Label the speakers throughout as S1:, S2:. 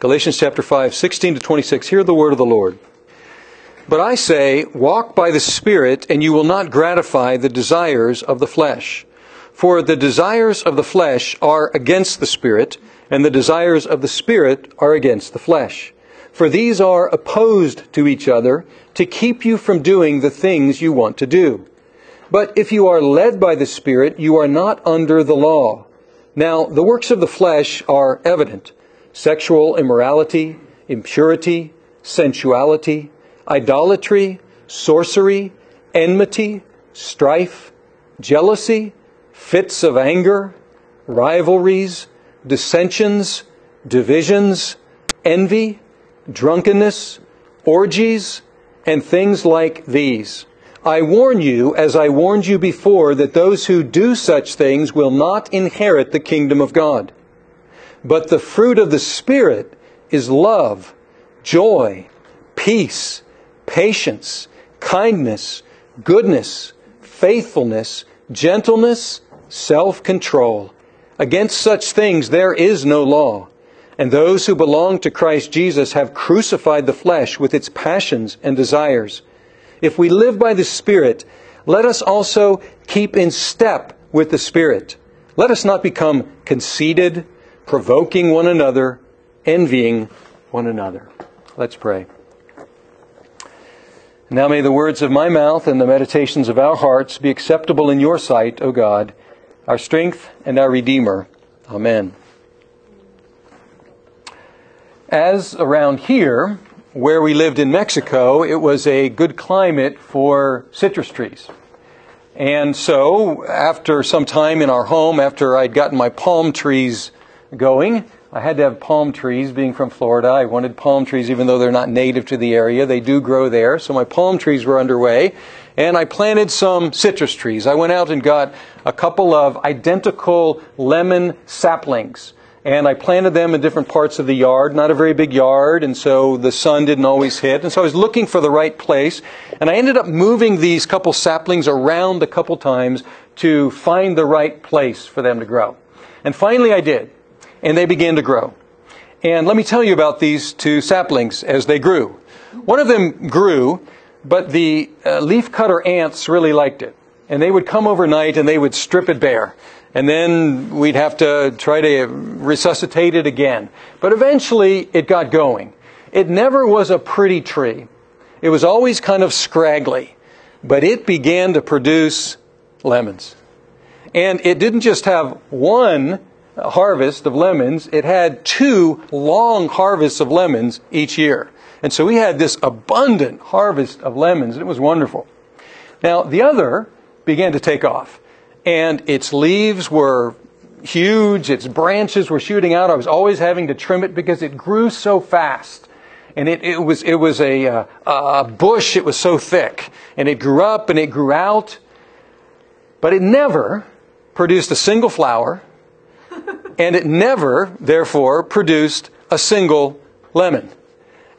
S1: Galatians chapter 5, 16 to 26. Hear the word of the Lord. But I say, walk by the Spirit, and you will not gratify the desires of the flesh. For the desires of the flesh are against the Spirit, and the desires of the Spirit are against the flesh. For these are opposed to each other to keep you from doing the things you want to do. But if you are led by the Spirit, you are not under the law. Now, the works of the flesh are evident sexual immorality, impurity, sensuality, idolatry, sorcery, enmity, strife, jealousy, fits of anger, rivalries, dissensions, divisions, envy, drunkenness, orgies, and things like these. I warn you, as I warned you before, that those who do such things will not inherit the kingdom of God. But the fruit of the Spirit is love, joy, peace, patience, kindness, goodness, faithfulness, gentleness, self control. Against such things there is no law. And those who belong to Christ Jesus have crucified the flesh with its passions and desires. If we live by the Spirit, let us also keep in step with the Spirit. Let us not become conceited, provoking one another, envying one another. Let's pray. Now may the words of my mouth and the meditations of our hearts be acceptable in your sight, O God, our strength and our Redeemer. Amen. As around here, where we lived in Mexico, it was a good climate for citrus trees. And so, after some time in our home, after I'd gotten my palm trees going. I had to have palm trees. Being from Florida, I wanted palm trees even though they're not native to the area. They do grow there. So my palm trees were underway. And I planted some citrus trees. I went out and got a couple of identical lemon saplings. And I planted them in different parts of the yard, not a very big yard, and so the sun didn't always hit. And so I was looking for the right place. And I ended up moving these couple saplings around a couple times to find the right place for them to grow. And finally I did and they began to grow. And let me tell you about these two saplings as they grew. One of them grew, but the uh, leafcutter ants really liked it. And they would come overnight and they would strip it bare. And then we'd have to try to resuscitate it again. But eventually it got going. It never was a pretty tree. It was always kind of scraggly. But it began to produce lemons. And it didn't just have one harvest of lemons, it had two long harvests of lemons each year. And so we had this abundant harvest of lemons, and it was wonderful. Now, the other began to take off, and its leaves were huge, its branches were shooting out. I was always having to trim it because it grew so fast. And it, it was, it was a, uh, a bush, it was so thick. And it grew up and it grew out, but it never produced a single flower and it never, therefore, produced a single lemon.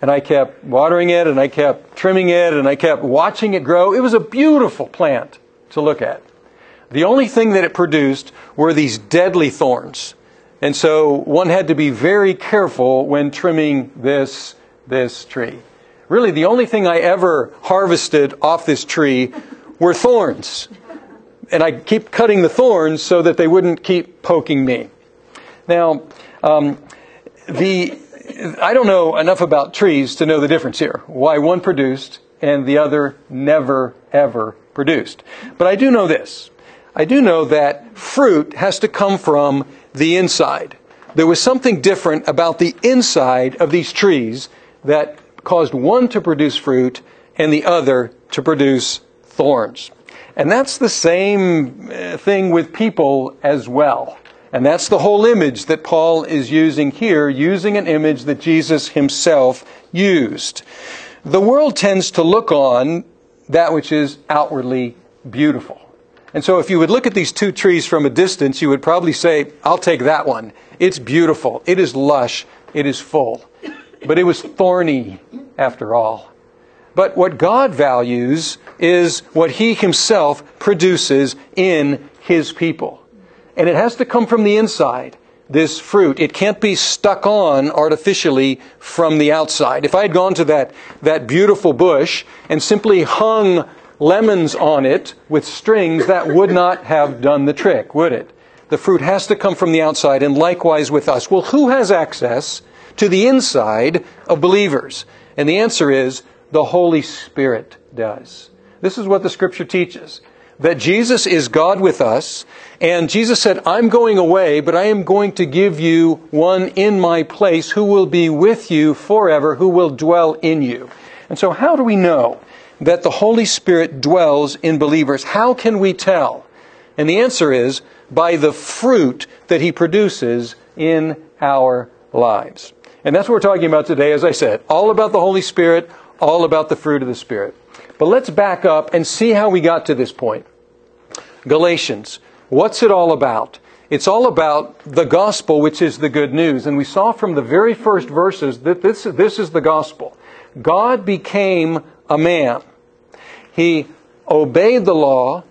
S1: And I kept watering it, and I kept trimming it, and I kept watching it grow. It was a beautiful plant to look at. The only thing that it produced were these deadly thorns. And so one had to be very careful when trimming this, this tree. Really, the only thing I ever harvested off this tree were thorns. And I keep cutting the thorns so that they wouldn't keep poking me. Now, um, the I don't know enough about trees to know the difference here. Why one produced and the other never ever produced. But I do know this. I do know that fruit has to come from the inside. There was something different about the inside of these trees that caused one to produce fruit and the other to produce thorns. And that's the same uh, thing with people as well. And that's the whole image that Paul is using here, using an image that Jesus himself used. The world tends to look on that which is outwardly beautiful. And so if you would look at these two trees from a distance, you would probably say, I'll take that one. It's beautiful. It is lush. It is full. But it was thorny after all. But what God values is what He Himself produces in His people. And it has to come from the inside. this fruit. It can't be stuck on artificially from the outside. If I had gone to that, that beautiful bush and simply hung lemons on it with strings, that would not have done the trick, would it? The fruit has to come from the outside, and likewise with us. Well, who has access to the inside of believers? And the answer is the Holy Spirit does. This is what the scripture teaches that Jesus is God with us, and Jesus said, I'm going away, but I am going to give you one in my place who will be with you forever, who will dwell in you. And so, how do we know that the Holy Spirit dwells in believers? How can we tell? And the answer is by the fruit that he produces in our lives. And that's what we're talking about today, as I said. All about the Holy Spirit, all about the fruit of the Spirit. But let's back up and see how we got to this point. Galatians. What's it all about? It's all about the gospel, which is the good news. And we saw from the very first verses that this, this is the gospel. God became a man. He obeyed the law,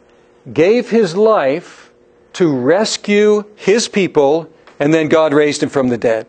S1: gave his life to rescue his people, and then God raised him from the dead.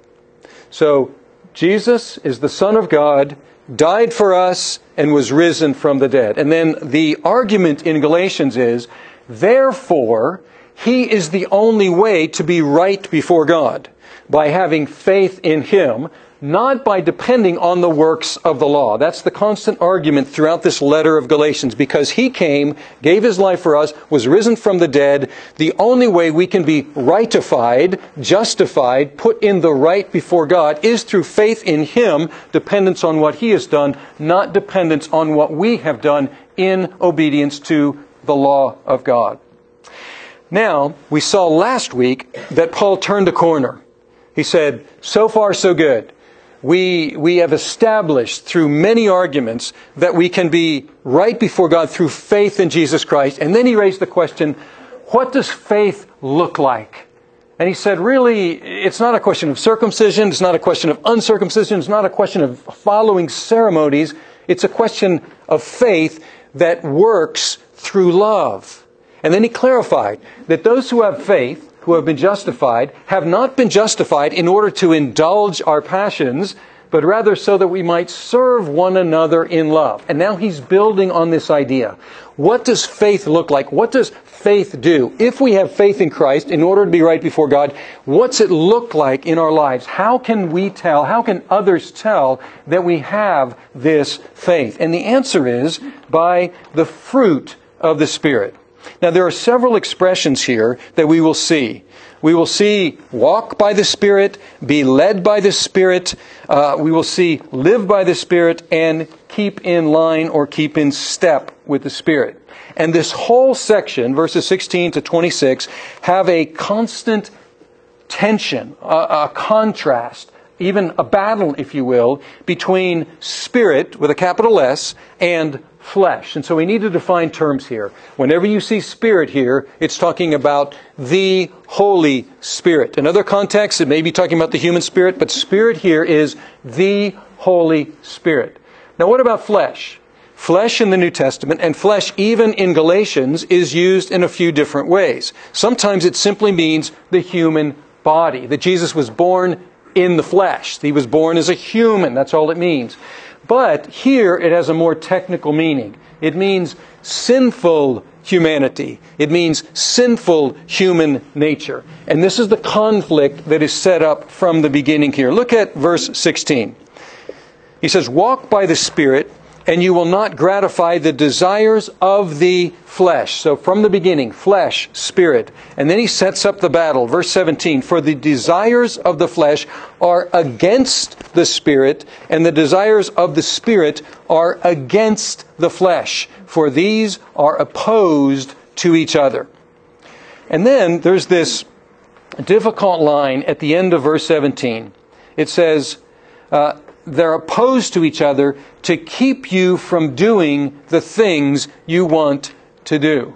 S1: So, Jesus is the Son of God died for us, and was risen from the dead. And then the argument in Galatians is, therefore, he is the only way to be right before God by having faith in him, not by depending on the works of the law. That's the constant argument throughout this letter of Galatians because he came, gave his life for us, was risen from the dead. The only way we can be rightified, justified, put in the right before God is through faith in him, dependence on what he has done, not dependence on what we have done in obedience to the law of God. Now, we saw last week that Paul turned a corner. He said, so far so good we, we have established through many arguments that we can be right before God through faith in Jesus Christ. And then he raised the question, what does faith look like? And he said, really, it's not a question of circumcision, it's not a question of uncircumcision, it's not a question of following ceremonies, it's a question of faith that works through love. And then he clarified that those who have faith who have been justified have not been justified in order to indulge our passions, but rather so that we might serve one another in love. And now he's building on this idea. What does faith look like? What does faith do? If we have faith in Christ in order to be right before God, what's it look like in our lives? How can we tell? How can others tell that we have this faith? And the answer is by the fruit of the Spirit. Now, there are several expressions here that we will see. We will see walk by the Spirit, be led by the Spirit. Uh, we will see live by the Spirit and keep in line or keep in step with the Spirit. And this whole section, verses 16 to 26, have a constant tension, a, a contrast, even a battle, if you will, between Spirit with a capital S and flesh. And so we need to define terms here. Whenever you see spirit here, it's talking about the Holy Spirit. In other contexts, it may be talking about the human spirit, but spirit here is the Holy Spirit. Now, what about flesh? Flesh in the New Testament and flesh even in Galatians is used in a few different ways. Sometimes it simply means the human body, that Jesus was born in the flesh. He was born as a human. That's all it means. But here it has a more technical meaning. It means sinful humanity. It means sinful human nature. And this is the conflict that is set up from the beginning here. Look at verse 16. He says, Walk by the Spirit, and you will not gratify the desires of the flesh. So from the beginning, flesh, spirit. And then he sets up the battle. Verse 17, for the desires of the flesh are against the spirit, and the desires of the spirit are against the flesh. For these are opposed to each other. And then there's this difficult line at the end of verse 17. It says, uh, they're opposed to each other to keep you from doing the things you want to do.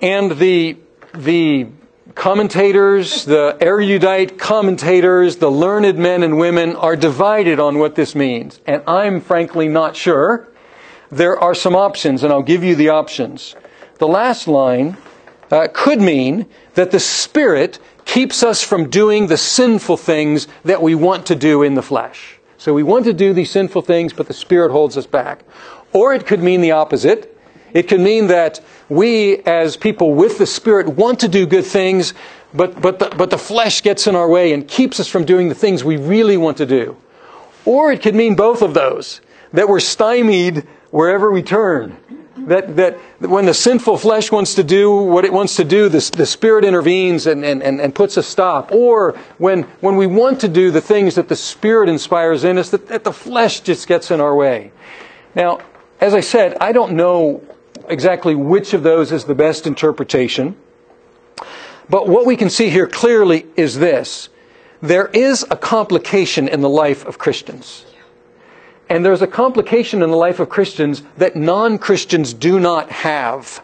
S1: And the, the commentators, the erudite commentators, the learned men and women are divided on what this means. And I'm frankly not sure. There are some options, and I'll give you the options. The last line uh, could mean that the Spirit keeps us from doing the sinful things that we want to do in the flesh. So we want to do these sinful things, but the Spirit holds us back. Or it could mean the opposite. It could mean that we, as people with the Spirit, want to do good things, but, but, the, but the flesh gets in our way and keeps us from doing the things we really want to do. Or it could mean both of those, that we're stymied wherever we turn. That, that when the sinful flesh wants to do what it wants to do, the, the Spirit intervenes and, and, and and puts a stop. Or when, when we want to do the things that the Spirit inspires in us, that, that the flesh just gets in our way. Now, as I said, I don't know exactly which of those is the best interpretation. But what we can see here clearly is this. There is a complication in the life of Christians. And there's a complication in the life of Christians that non Christians do not have.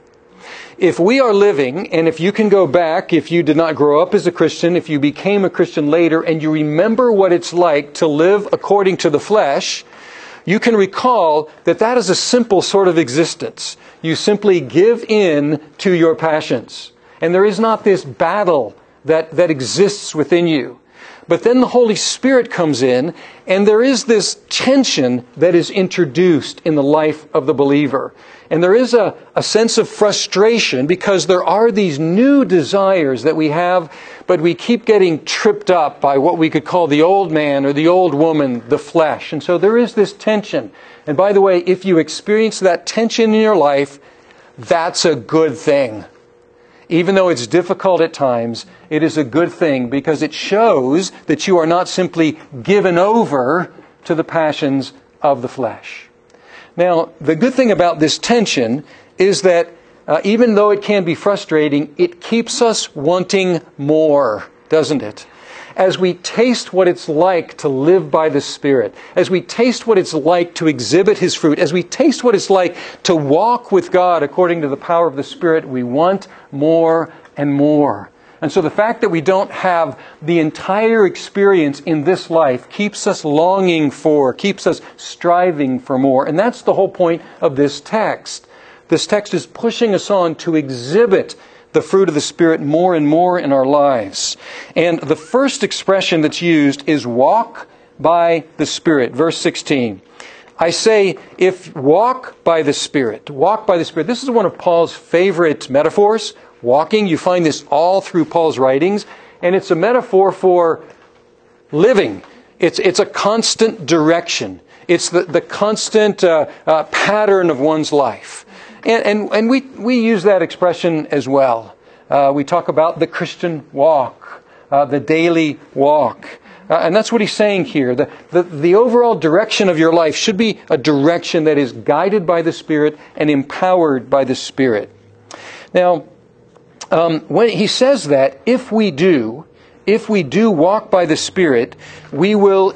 S1: If we are living, and if you can go back, if you did not grow up as a Christian, if you became a Christian later, and you remember what it's like to live according to the flesh, you can recall that that is a simple sort of existence. You simply give in to your passions. And there is not this battle that, that exists within you. But then the Holy Spirit comes in, and there is this tension that is introduced in the life of the believer. And there is a, a sense of frustration because there are these new desires that we have, but we keep getting tripped up by what we could call the old man or the old woman, the flesh. And so there is this tension. And by the way, if you experience that tension in your life, that's a good thing. Even though it's difficult at times, it is a good thing because it shows that you are not simply given over to the passions of the flesh. Now, the good thing about this tension is that uh, even though it can be frustrating, it keeps us wanting more, doesn't it? As we taste what it's like to live by the Spirit, as we taste what it's like to exhibit His fruit, as we taste what it's like to walk with God according to the power of the Spirit, we want more and more. And so the fact that we don't have the entire experience in this life keeps us longing for, keeps us striving for more. And that's the whole point of this text. This text is pushing us on to exhibit the fruit of the Spirit more and more in our lives. And the first expression that's used is walk by the Spirit. Verse 16. I say, if walk by the Spirit, walk by the Spirit. This is one of Paul's favorite metaphors. Walking, you find this all through Paul's writings, and it's a metaphor for living. It's, it's a constant direction. It's the, the constant uh, uh, pattern of one's life. And, and, and we, we use that expression as well. Uh, we talk about the Christian walk, uh, the daily walk. Uh, and that's what he's saying here. The, the, the overall direction of your life should be a direction that is guided by the Spirit and empowered by the Spirit. Now, um, when he says that, if we do, if we do walk by the Spirit, we will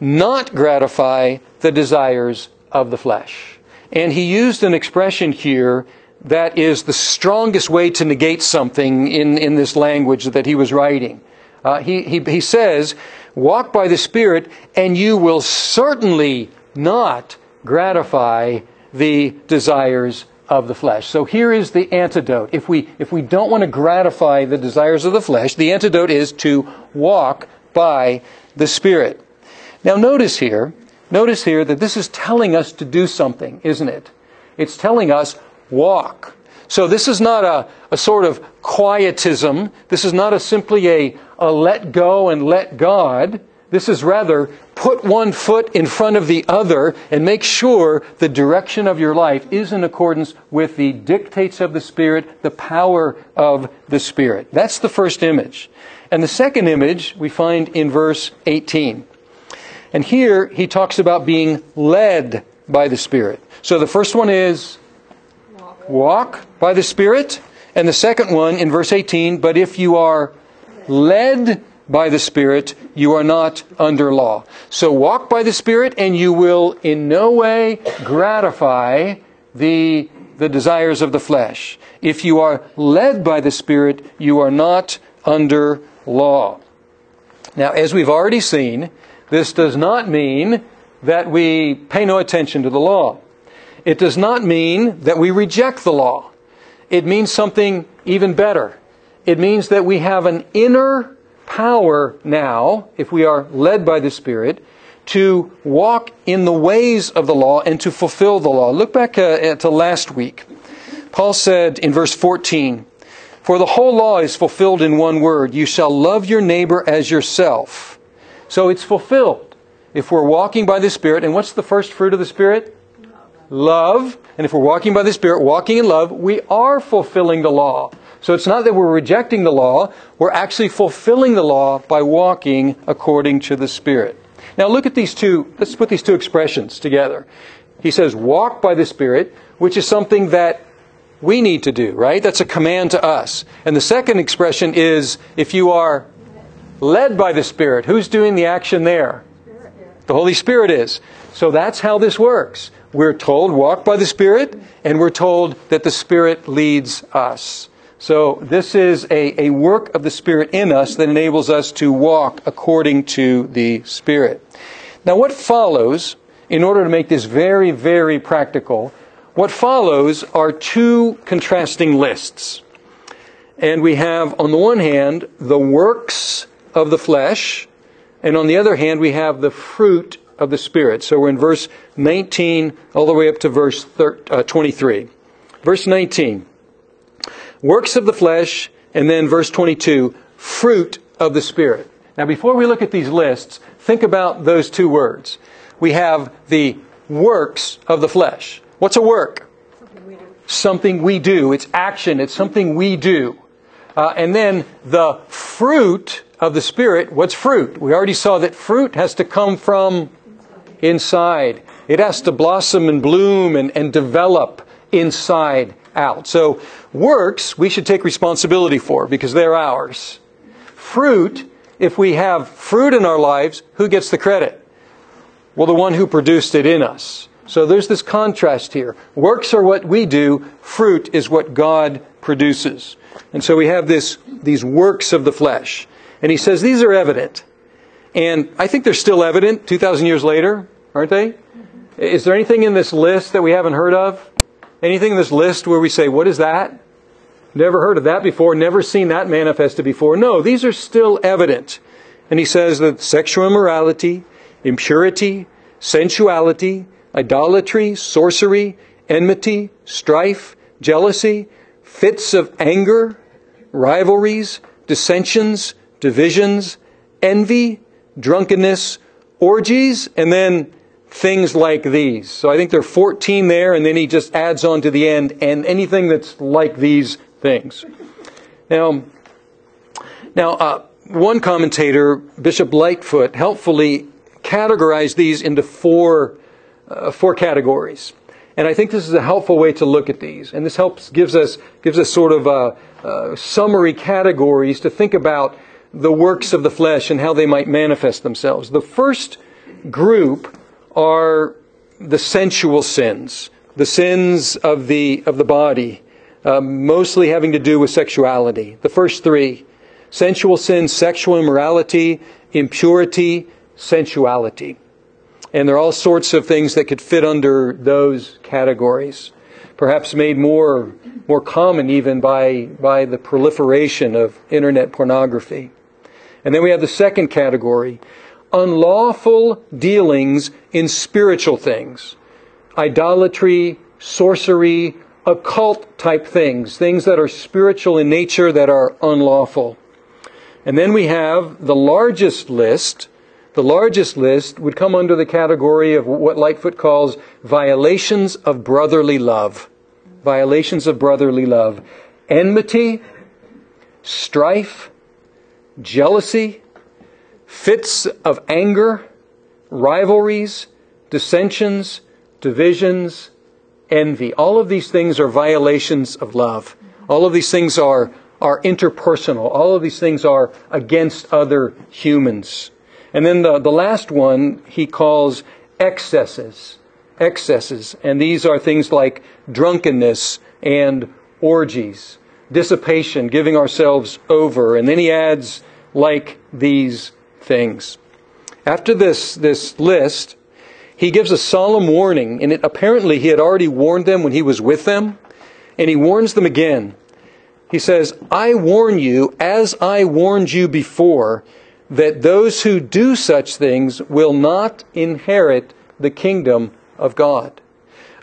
S1: not gratify the desires of the flesh. And he used an expression here that is the strongest way to negate something in, in this language that he was writing. Uh, he, he, he says, Walk by the Spirit, and you will certainly not gratify the desires of the flesh. So here is the antidote. If we, if we don't want to gratify the desires of the flesh, the antidote is to walk by the Spirit. Now, notice here Notice here that this is telling us to do something, isn't it? It's telling us walk. So this is not a, a sort of quietism. This is not a simply a, a let go and let God. This is rather put one foot in front of the other and make sure the direction of your life is in accordance with the dictates of the Spirit, the power of the Spirit. That's the first image. And the second image we find in verse 18. And here he talks about being led by the Spirit. So the first one is walk by the Spirit. And the second one in verse 18, but if you are led by the Spirit, you are not under law. So walk by the Spirit, and you will in no way gratify the, the desires of the flesh. If you are led by the Spirit, you are not under law. Now, as we've already seen, this does not mean that we pay no attention to the law. It does not mean that we reject the law. It means something even better. It means that we have an inner power now, if we are led by the Spirit, to walk in the ways of the law and to fulfill the law. Look back uh, to last week. Paul said in verse 14, For the whole law is fulfilled in one word you shall love your neighbor as yourself. So it's fulfilled if we're walking by the Spirit. And what's the first fruit of the Spirit? Love. And if we're walking by the Spirit, walking in love, we are fulfilling the law. So it's not that we're rejecting the law, we're actually fulfilling the law by walking according to the Spirit. Now look at these two, let's put these two expressions together. He says, walk by the Spirit, which is something that we need to do, right? That's a command to us. And the second expression is, if you are led by the Spirit, who's doing the action there? The Holy Spirit is. So that's how this works. We're told, walk by the Spirit, and we're told that the Spirit leads us. So this is a, a work of the Spirit in us that enables us to walk according to the Spirit. Now, what follows, in order to make this very, very practical, what follows are two contrasting lists. And we have, on the one hand, the works of the flesh, and on the other hand, we have the fruit of the Spirit. So we're in verse 19 all the way up to verse 23. Verse 19 works of the flesh, and then verse 22, fruit of the Spirit. Now, before we look at these lists, think about those two words. We have the works of the flesh. What's a work? Something we do. Something we do. It's action. It's something we do. Uh, and then the fruit of the Spirit. What's fruit? We already saw that fruit has to come from inside. It has to blossom and bloom and, and develop inside out. So works we should take responsibility for because they're ours. Fruit, if we have fruit in our lives, who gets the credit? Well, the one who produced it in us. So there's this contrast here. Works are what we do, fruit is what God produces. And so we have this, these works of the flesh. And he says these are evident. And I think they're still evident 2,000 years later, aren't they? Is there anything in this list that we haven't heard of? Anything in this list where we say, what is that? Never heard of that before, never seen that manifested before. No, these are still evident. And he says that sexual immorality, impurity, sensuality, idolatry, sorcery, enmity, strife, jealousy, fits of anger, rivalries, dissensions, divisions, envy, drunkenness, orgies, and then things like these. So I think there are 14 there, and then he just adds on to the end, and anything that's like these things. Now, now uh, one commentator, Bishop Lightfoot, helpfully categorized these into four, uh, four categories. And I think this is a helpful way to look at these. And this helps, gives us, gives us sort of uh, uh summary categories to think about the works of the flesh and how they might manifest themselves. The first group are the sensual sins, the sins of the, of the body, uh, mostly having to do with sexuality. The first three sensual sins, sexual immorality, impurity, sensuality. And there are all sorts of things that could fit under those categories, perhaps made more, more common even by, by the proliferation of internet pornography. And then we have the second category unlawful dealings in spiritual things idolatry, sorcery, occult type things, things that are spiritual in nature that are unlawful. And then we have the largest list. The largest list would come under the category of what Lightfoot calls violations of brotherly love. Violations of brotherly love. Enmity, strife, jealousy, fits of anger, rivalries, dissensions, divisions, envy. All of these things are violations of love. All of these things are, are interpersonal. All of these things are against other humans. And then the, the last one he calls excesses. Excesses. And these are things like drunkenness and orgies, dissipation, giving ourselves over. And then he adds, like these things. After this, this list, he gives a solemn warning, and it, apparently he had already warned them when he was with them, and he warns them again. He says, I warn you, as I warned you before, that those who do such things will not inherit the kingdom of God.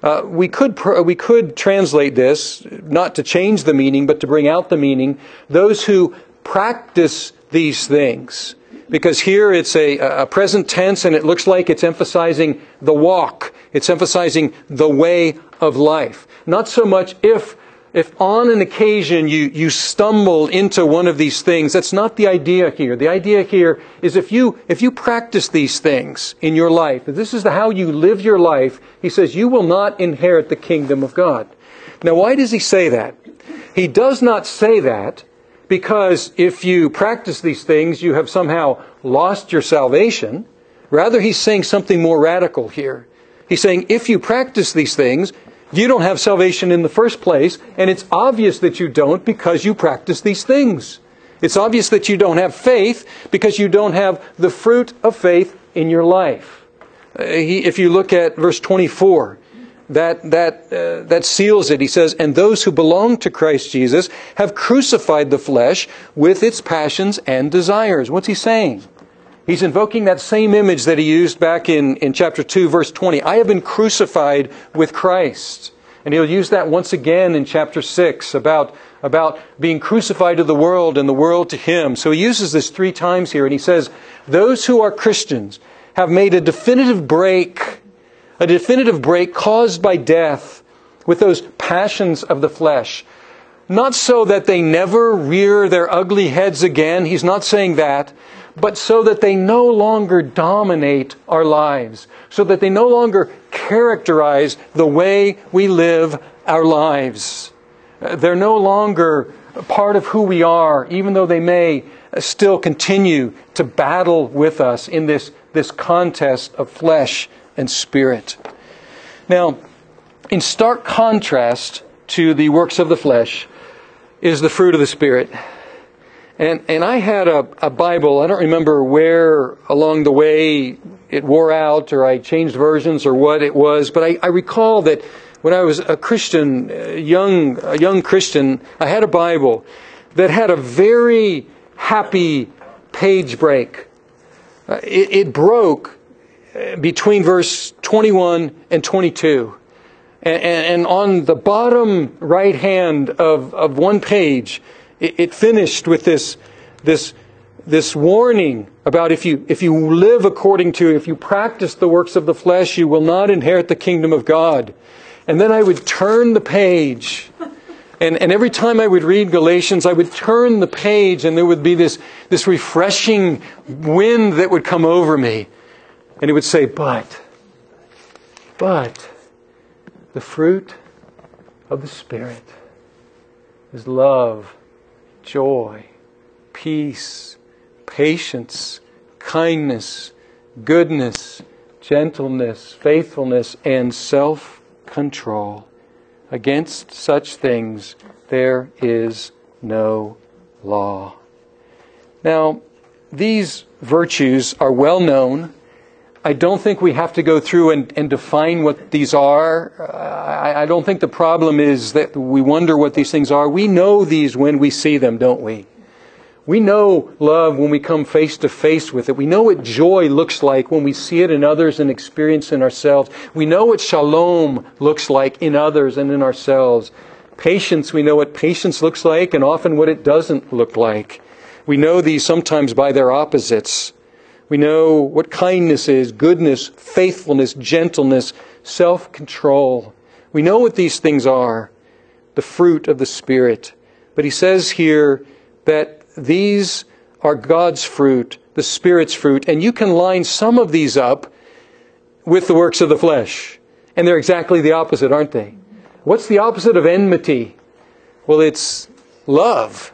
S1: Uh, we could we could translate this not to change the meaning, but to bring out the meaning. Those who practice these things, because here it's a, a present tense, and it looks like it's emphasizing the walk. It's emphasizing the way of life. Not so much if if on an occasion you, you stumble into one of these things, that's not the idea here. The idea here is if you, if you practice these things in your life, if this is how you live your life, he says you will not inherit the kingdom of God. Now why does he say that? He does not say that because if you practice these things, you have somehow lost your salvation. Rather, he's saying something more radical here. He's saying if you practice these things, you don't have salvation in the first place, and it's obvious that you don't because you practice these things. It's obvious that you don't have faith because you don't have the fruit of faith in your life. Uh, if you look at verse 24, that, that, uh, that seals it. He says, And those who belong to Christ Jesus have crucified the flesh with its passions and desires. What's he saying? He's invoking that same image that he used back in, in chapter 2, verse 20. I have been crucified with Christ. And he'll use that once again in chapter 6 about, about being crucified to the world and the world to him. So he uses this three times here, and he says, Those who are Christians have made a definitive break, a definitive break caused by death with those passions of the flesh. Not so that they never rear their ugly heads again. He's not saying that but so that they no longer dominate our lives, so that they no longer characterize the way we live our lives. They're no longer part of who we are, even though they may still continue to battle with us in this, this contest of flesh and spirit. Now, in stark contrast to the works of the flesh is the fruit of the Spirit. And, and I had a, a Bible, I don't remember where along the way it wore out or I changed versions or what it was, but I, I recall that when I was a Christian, a young, a young Christian, I had a Bible that had a very happy page break. Uh, it, it, broke uh, between verse 21 and 22. And, on the bottom right hand of, of one page, it, it finished with this, this, this warning about if you, if you live according to, if you practice the works of the flesh, you will not inherit the kingdom of God. And then I would turn the page. And, and every time I would read Galatians, I would turn the page and there would be this, this refreshing wind that would come over me. And it would say, but, but, the fruit of the Spirit is love, joy, peace, patience, kindness, goodness, gentleness, faithfulness, and self control. Against such things there is no law. Now, these virtues are well known. I don't think we have to go through and, and define what these are. Uh, I, I, don't think the problem is that we wonder what these things are. We know these when we see them, don't we? We know love when we come face to face with it. We know what joy looks like when we see it in others and experience in ourselves. We know what shalom looks like in others and in ourselves. Patience, we know what patience looks like and often what it doesn't look like. We know these sometimes by their opposites. We know what kindness is, goodness, faithfulness, gentleness, self control. We know what these things are, the fruit of the Spirit. But he says here that these are God's fruit, the Spirit's fruit, and you can line some of these up with the works of the flesh. And they're exactly the opposite, aren't they? What's the opposite of enmity? Well, it's love.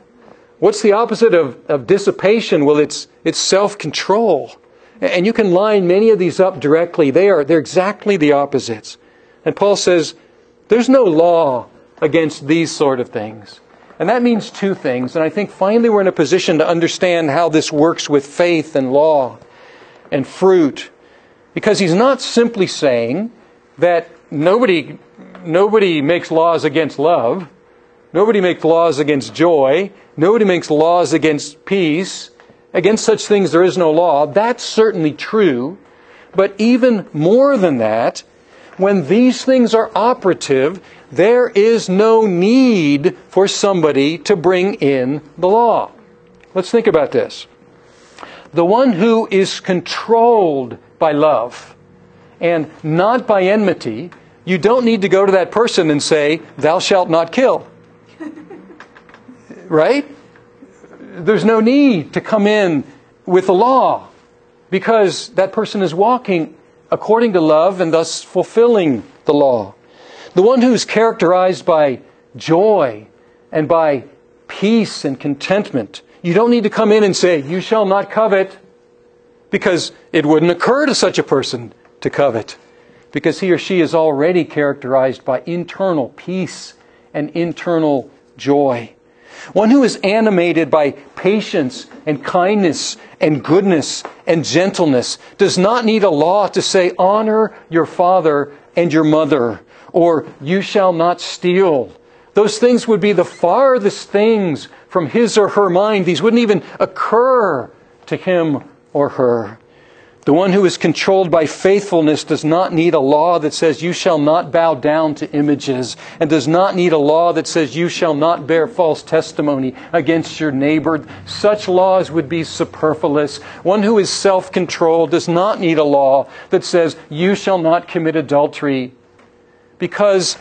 S1: What's the opposite of, of dissipation? Well, it's, it's self control. And you can line many of these up directly. They are, they're exactly the opposites. And Paul says, there's no law against these sort of things. And that means two things. And I think finally we're in a position to understand how this works with faith and law and fruit. Because he's not simply saying that nobody, nobody makes laws against love. Nobody makes laws against joy. Nobody makes laws against peace. Against such things there is no law. That's certainly true. But even more than that, when these things are operative, there is no need for somebody to bring in the law. Let's think about this. The one who is controlled by love and not by enmity, you don't need to go to that person and say, Thou shalt not kill. Right? There's no need to come in with the law because that person is walking according to love and thus fulfilling the law. The one who is characterized by joy and by peace and contentment. You don't need to come in and say, You shall not covet, because it wouldn't occur to such a person to covet, because he or she is already characterized by internal peace and internal joy. One who is animated by patience and kindness and goodness and gentleness does not need a law to say, honor your father and your mother, or you shall not steal. Those things would be the farthest things from his or her mind. These wouldn't even occur to him or her. The one who is controlled by faithfulness does not need a law that says you shall not bow down to images and does not need a law that says you shall not bear false testimony against your neighbor. Such laws would be superfluous. One who is self controlled does not need a law that says you shall not commit adultery because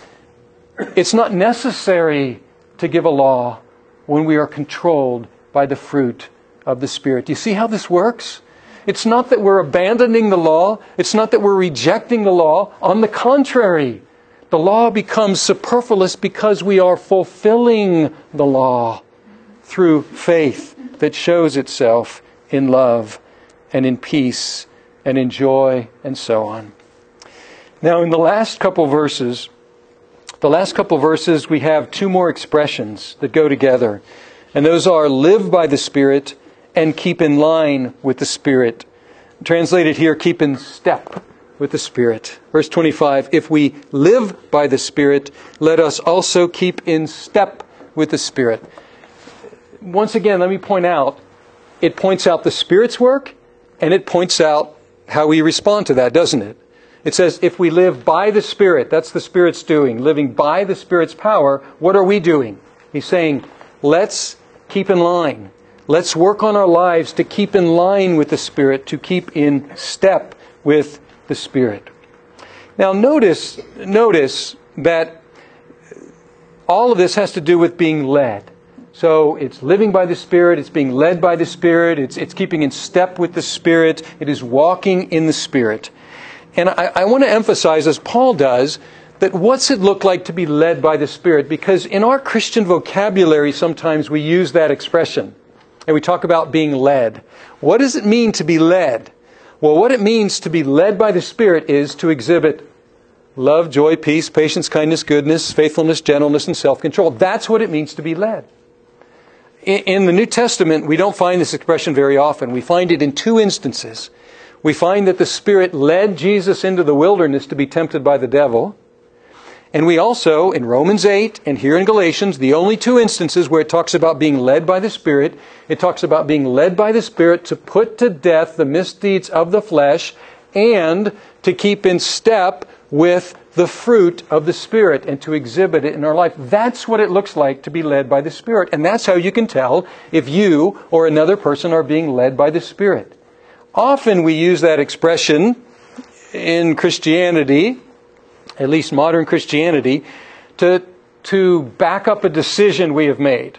S1: it's not necessary to give a law when we are controlled by the fruit of the Spirit. Do you see how this works? It's not that we're abandoning the law. It's not that we're rejecting the law. On the contrary, the law becomes superfluous because we are fulfilling the law through faith that shows itself in love and in peace and in joy and so on. Now, in the last couple verses, the last couple verses, we have two more expressions that go together. And those are live by the Spirit and keep in line with the Spirit. Translated here, keep in step with the Spirit. Verse 25 If we live by the Spirit, let us also keep in step with the Spirit. Once again, let me point out it points out the Spirit's work and it points out how we respond to that, doesn't it? It says, if we live by the Spirit, that's the Spirit's doing, living by the Spirit's power, what are we doing? He's saying, let's keep in line. Let's work on our lives to keep in line with the Spirit, to keep in step with the Spirit. Now notice, notice that all of this has to do with being led. So it's living by the Spirit, it's being led by the Spirit, it's, it's keeping in step with the Spirit, it is walking in the Spirit. And I, I want to emphasize, as Paul does, that what's it look like to be led by the Spirit? Because in our Christian vocabulary, sometimes we use that expression and we talk about being led. What does it mean to be led? Well, what it means to be led by the Spirit is to exhibit love, joy, peace, patience, kindness, goodness, faithfulness, gentleness, and self control. That's what it means to be led. In the New Testament, we don't find this expression very often. We find it in two instances. We find that the Spirit led Jesus into the wilderness to be tempted by the devil. And we also, in Romans 8 and here in Galatians, the only two instances where it talks about being led by the Spirit, it talks about being led by the Spirit to put to death the misdeeds of the flesh and to keep in step with the fruit of the Spirit and to exhibit it in our life. That's what it looks like to be led by the Spirit. And that's how you can tell if you or another person are being led by the Spirit. Often we use that expression in Christianity at least modern Christianity, to, to back up a decision we have made.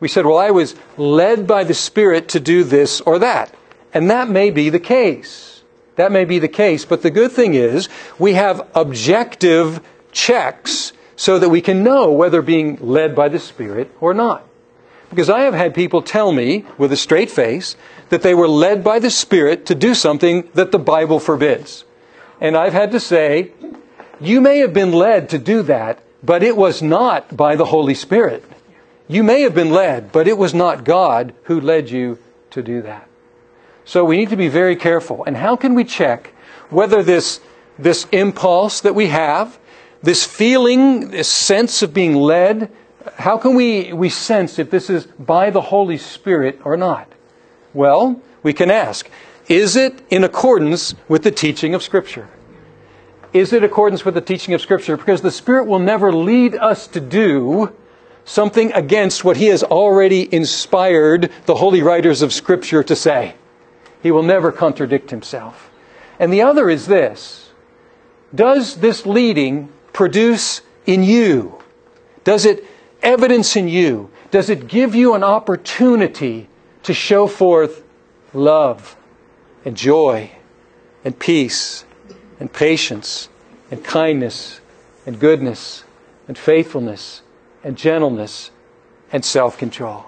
S1: We said, well, I was led by the Spirit to do this or that. And that may be the case. That may be the case. But the good thing is, we have objective checks so that we can know whether being led by the Spirit or not. Because I have had people tell me with a straight face that they were led by the Spirit to do something that the Bible forbids. And I've had to say, you may have been led to do that, but it was not by the Holy Spirit. You may have been led, but it was not God who led you to do that. So we need to be very careful. And how can we check whether this, this impulse that we have, this feeling, this sense of being led how can we, we sense if this is by the Holy Spirit or not? Well, we can ask, is it in accordance with the teaching of Scripture? Is it accordance with the teaching of Scripture? Because the Spirit will never lead us to do something against what He has already inspired the holy writers of Scripture to say. He will never contradict Himself. And the other is this Does this leading produce in you? Does it evidence in you? Does it give you an opportunity to show forth love and joy and peace and patience and kindness and goodness and faithfulness and gentleness and self control?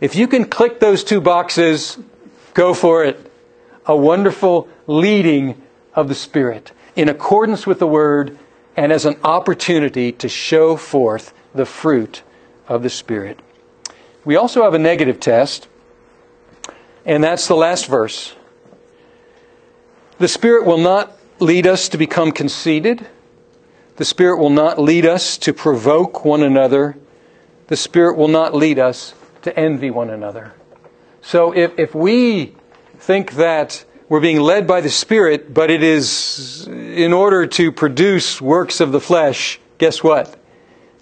S1: If you can click those two boxes, go for it. A wonderful leading of the Spirit in accordance with the Word and as an opportunity to show forth the fruit of the Spirit. We also have a negative test, and that's the last verse. The Spirit will not lead us to become conceited. The Spirit will not lead us to provoke one another. The Spirit will not lead us to envy one another. So if, if we think that we're being led by the Spirit, but it is in order to produce works of the flesh, guess what?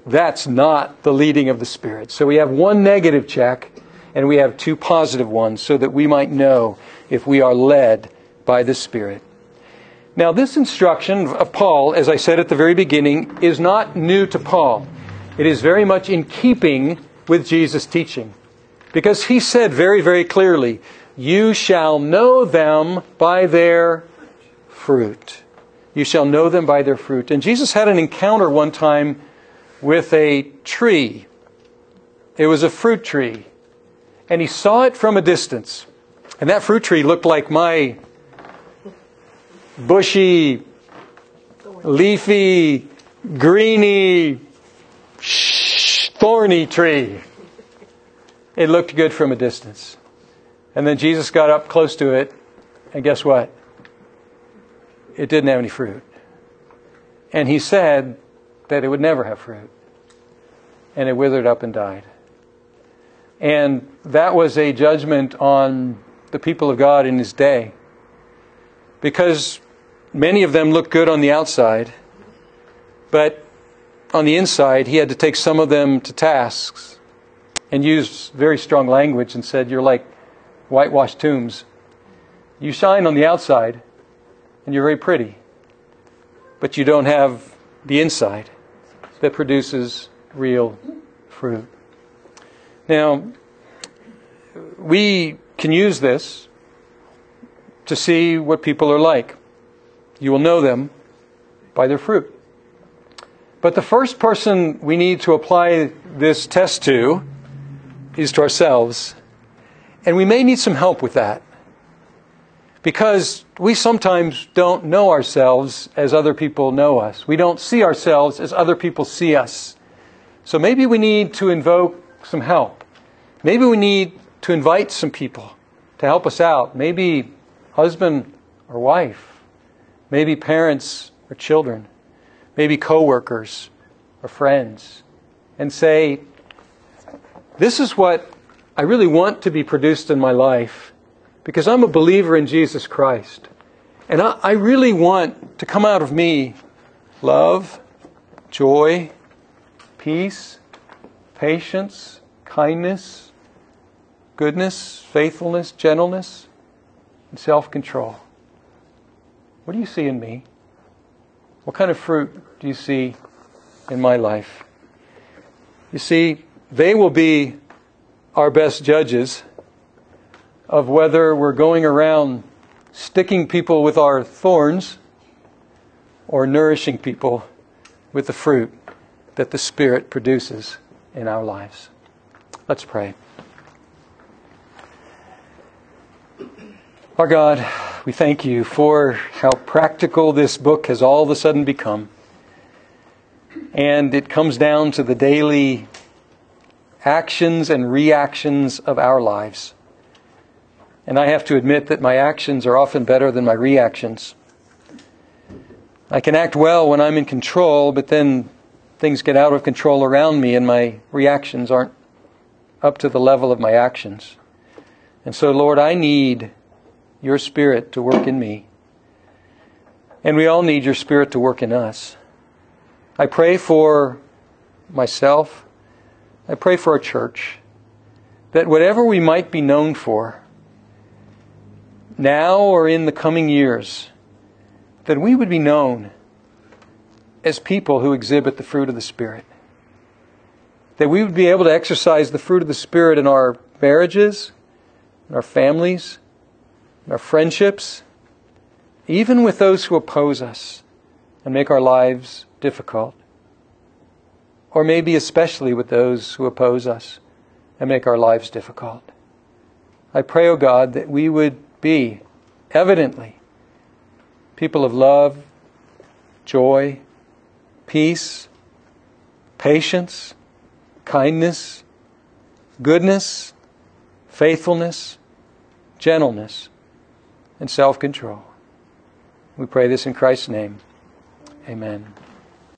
S1: That's not the leading of the Spirit. So we have one negative check and we have two positive ones so that we might know if we are led by the Spirit. Now, this instruction of Paul, as I said at the very beginning, is not new to Paul. It is very much in keeping with Jesus' teaching. Because he said very, very clearly, You shall know them by their fruit. You shall know them by their fruit. And Jesus had an encounter one time with a tree. It was a fruit tree. And he saw it from a distance. And that fruit tree looked like my bushy, leafy, greeny, thorny tree. It looked good from a distance. And then Jesus got up close to it, and guess what? It didn't have any fruit. And he said, that it would never have fruit. And it withered up and died. And that was a judgment on the people of God in his day. Because many of them looked good on the outside, but on the inside, he had to take some of them to tasks and use very strong language and said, You're like whitewashed tombs. You shine on the outside and you're very pretty, but you don't have the inside that produces real fruit. Now, we can use this to see what people are like. You will know them by their fruit. But the first person we need to apply this test to is to ourselves. And we may need some help with that. Because we sometimes don't know ourselves as other people know us. We don't see ourselves as other people see us. So maybe we need to invoke some help. Maybe we need to invite some people to help us out. Maybe husband or wife. Maybe parents or children. Maybe coworkers or friends. And say, this is what I really want to be produced in my life because I'm a believer in Jesus Christ. And I, I really want to come out of me love, joy, peace, patience, kindness, goodness, faithfulness, gentleness, and self control. What do you see in me? What kind of fruit do you see in my life? You see, they will be our best judges of whether we're going around sticking people with our thorns or nourishing people with the fruit that the Spirit produces in our lives. Let's pray. Our God, we thank you for how practical this book has all of a sudden become. And it comes down to the daily actions and reactions of our lives. And I have to admit that my actions are often better than my reactions. I can act well when I'm in control, but then things get out of control around me and my reactions aren't up to the level of my actions. And so, Lord, I need your Spirit to work in me. And we all need your Spirit to work in us. I pray for myself. I pray for our church that whatever we might be known for, now or in the coming years, that we would be known as people who exhibit the fruit of the Spirit. That we would be able to exercise the fruit of the Spirit in our marriages, in our families, our friendships, even with those who oppose us and make our lives difficult. Or maybe especially with those who oppose us and make our lives difficult. I pray, O oh God, that we would be evidently people of love, joy, peace, patience, kindness, goodness, faithfulness, gentleness, and self control. We pray this in Christ's name. Amen.